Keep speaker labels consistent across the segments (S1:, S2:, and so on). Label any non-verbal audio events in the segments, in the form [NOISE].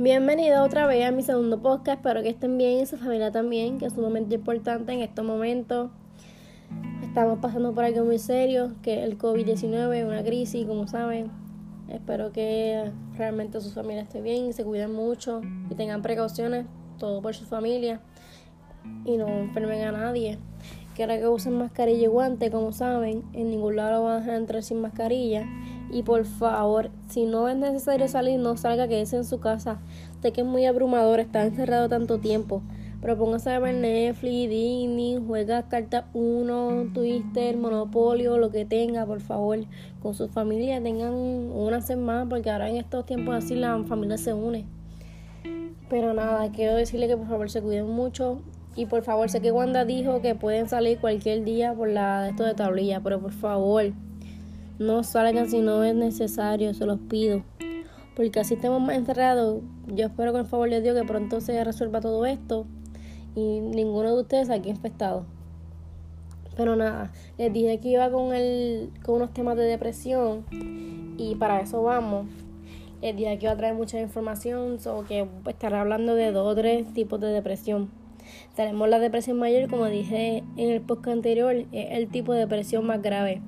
S1: Bienvenido otra vez a mi segundo podcast. Espero que estén bien y su familia también, que es sumamente importante en estos momentos. Estamos pasando por algo muy serio, que el COVID-19, una crisis, como saben. Espero que realmente su familia esté bien y se cuiden mucho y tengan precauciones, todo por su familia y no enfermen a nadie. Quiero que usen mascarilla y guante, como saben, en ningún lado van a entrar sin mascarilla. Y por favor, si no es necesario salir, no salga, quédese en su casa. Sé que es muy abrumador estar encerrado tanto tiempo. Pero póngase a ver Netflix, Disney, juega cartas 1, Twitter, Monopolio, lo que tenga, por favor. Con su familia tengan una semana, porque ahora en estos tiempos así la familia se une. Pero nada, quiero decirle que por favor se cuiden mucho. Y por favor, sé que Wanda dijo que pueden salir cualquier día por la de esto de tablilla, pero por favor, no salgan si no es necesario, se los pido. Porque así estemos más encerrados. Yo espero con el favor de Dios que pronto se resuelva todo esto y ninguno de ustedes aquí infectado. Pero nada, les dije que iba con, el, con unos temas de depresión y para eso vamos. Les dije que iba a traer mucha información, o que estaré hablando de dos o tres tipos de depresión. Tenemos la depresión mayor, como dije en el podcast anterior, es el tipo de depresión más grave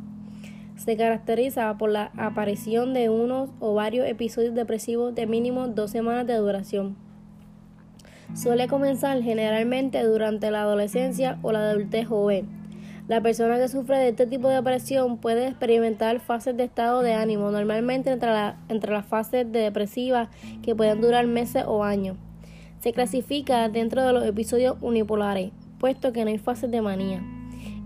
S1: se caracteriza por la aparición de unos o varios episodios depresivos de mínimo dos semanas de duración. Suele comenzar generalmente durante la adolescencia o la adultez joven. La persona que sufre de este tipo de depresión puede experimentar fases de estado de ánimo, normalmente entre, entre las fases de depresivas que pueden durar meses o años. Se clasifica dentro de los episodios unipolares, puesto que no hay fases de manía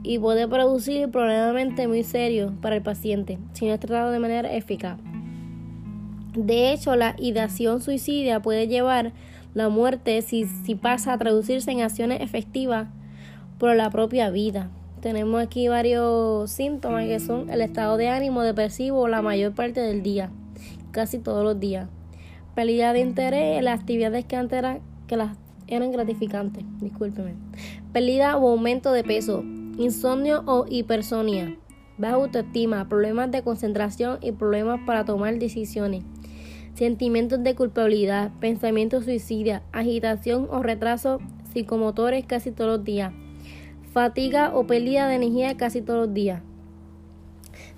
S1: y puede producir problemas muy serios para el paciente si no es tratado de manera eficaz. De hecho, la ideación suicida puede llevar la muerte si, pasa a traducirse en acciones efectivas por la propia vida. Tenemos aquí varios síntomas que son el estado de ánimo depresivo la mayor parte del día, casi todos los días. Pérdida de interés en las actividades que antes las eran gratificantes, discúlpeme. Pérdida o aumento de peso, insomnio o hipersonia, baja autoestima, problemas de concentración y problemas para tomar decisiones, sentimientos de culpabilidad, pensamientos suicidas, agitación o retraso psicomotores casi todos los días, fatiga o pérdida de energía casi todos los días.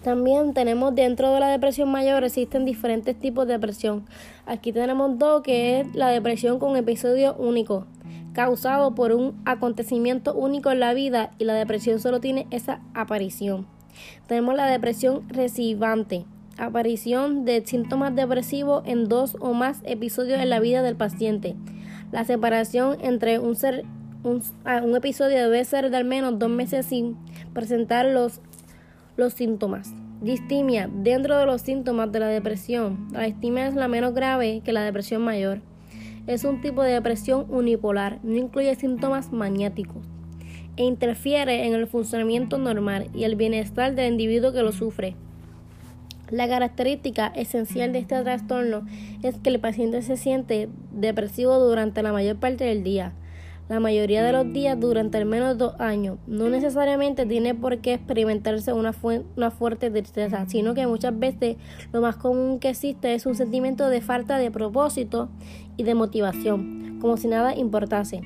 S1: También tenemos dentro de la depresión mayor existen diferentes tipos de depresión. Aquí tenemos dos que es la depresión con episodio único, causado por un acontecimiento único en la vida y la depresión solo tiene esa aparición. Tenemos la depresión recibante, aparición de síntomas depresivos en dos o más episodios en la vida del paciente. La separación entre un, ser, un, ah, episodio debe ser de al menos dos meses sin presentar los, los síntomas. Distimia, dentro de los síntomas de la depresión, la distimia es la menos grave que la depresión mayor. Es un tipo de depresión unipolar, no incluye síntomas maniáticos e interfiere en el funcionamiento normal y el bienestar del individuo que lo sufre. La característica esencial de este trastorno es que el paciente se siente depresivo durante la mayor parte del día, la mayoría de los días durante al menos dos años. No necesariamente tiene por qué experimentarse una, fuerte tristeza, sino que muchas veces lo más común que existe es un sentimiento de falta de propósito y de motivación, como si nada importase.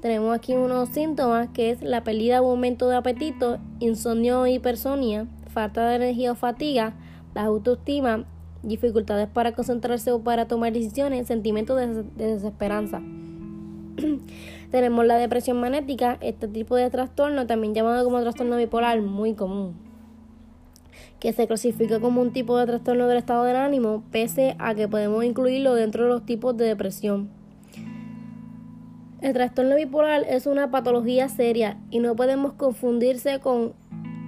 S1: Tenemos aquí unos síntomas que es la pérdida o aumento de apetito, insomnio o hipersonia, falta de energía o fatiga, la autoestima, dificultades para concentrarse o para tomar decisiones, sentimientos de desesperanza. [CLEARS THROAT] Tenemos la depresión magnética, este tipo de trastorno, también llamado como trastorno bipolar, muy común, que se clasifica como un tipo de trastorno del estado del ánimo, pese a que podemos incluirlo dentro de los tipos de depresión. El trastorno bipolar es una patología seria y no podemos confundirse con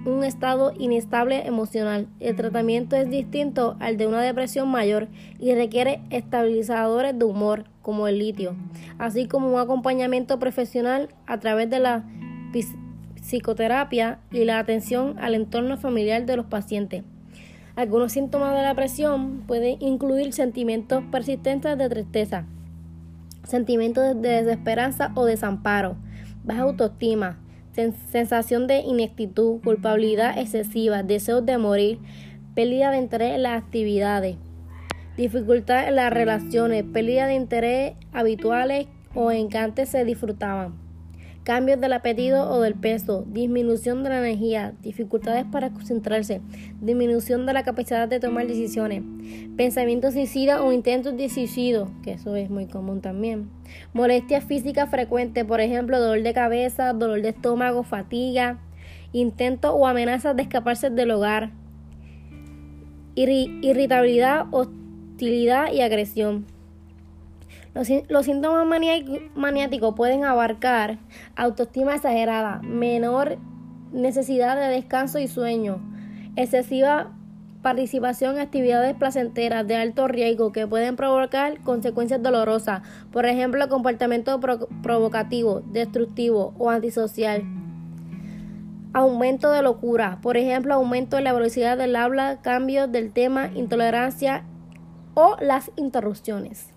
S1: un estado inestable emocional. El tratamiento es distinto al de una depresión mayor y requiere estabilizadores de humor, como el litio, así como un acompañamiento profesional a través de la psicoterapia y la atención al entorno familiar de los pacientes. Algunos síntomas de la depresión pueden incluir sentimientos persistentes de tristeza, sentimientos de desesperanza o desamparo, baja autoestima, sensación de ineptitud, culpabilidad excesiva, deseos de morir, pérdida de interés en las actividades, dificultad en las relaciones, pérdida de interés habituales o en que antes se disfrutaban, cambios del apetito o del peso, disminución de la energía, dificultades para concentrarse, disminución de la capacidad de tomar decisiones, pensamientos suicidas o intentos de suicidio, que eso es muy común también, molestias físicas frecuentes, por ejemplo, dolor de cabeza, dolor de estómago, fatiga, intentos o amenazas de escaparse del hogar, irritabilidad, hostilidad y agresión. Los, síntomas maniáticos pueden abarcar autoestima exagerada, menor necesidad de descanso y sueño, excesiva participación en actividades placenteras de alto riesgo que pueden provocar consecuencias dolorosas, por ejemplo, comportamiento provocativo, destructivo o antisocial. Aumento de locura, por ejemplo, aumento en la velocidad del habla, cambios del tema, intolerancia o las interrupciones.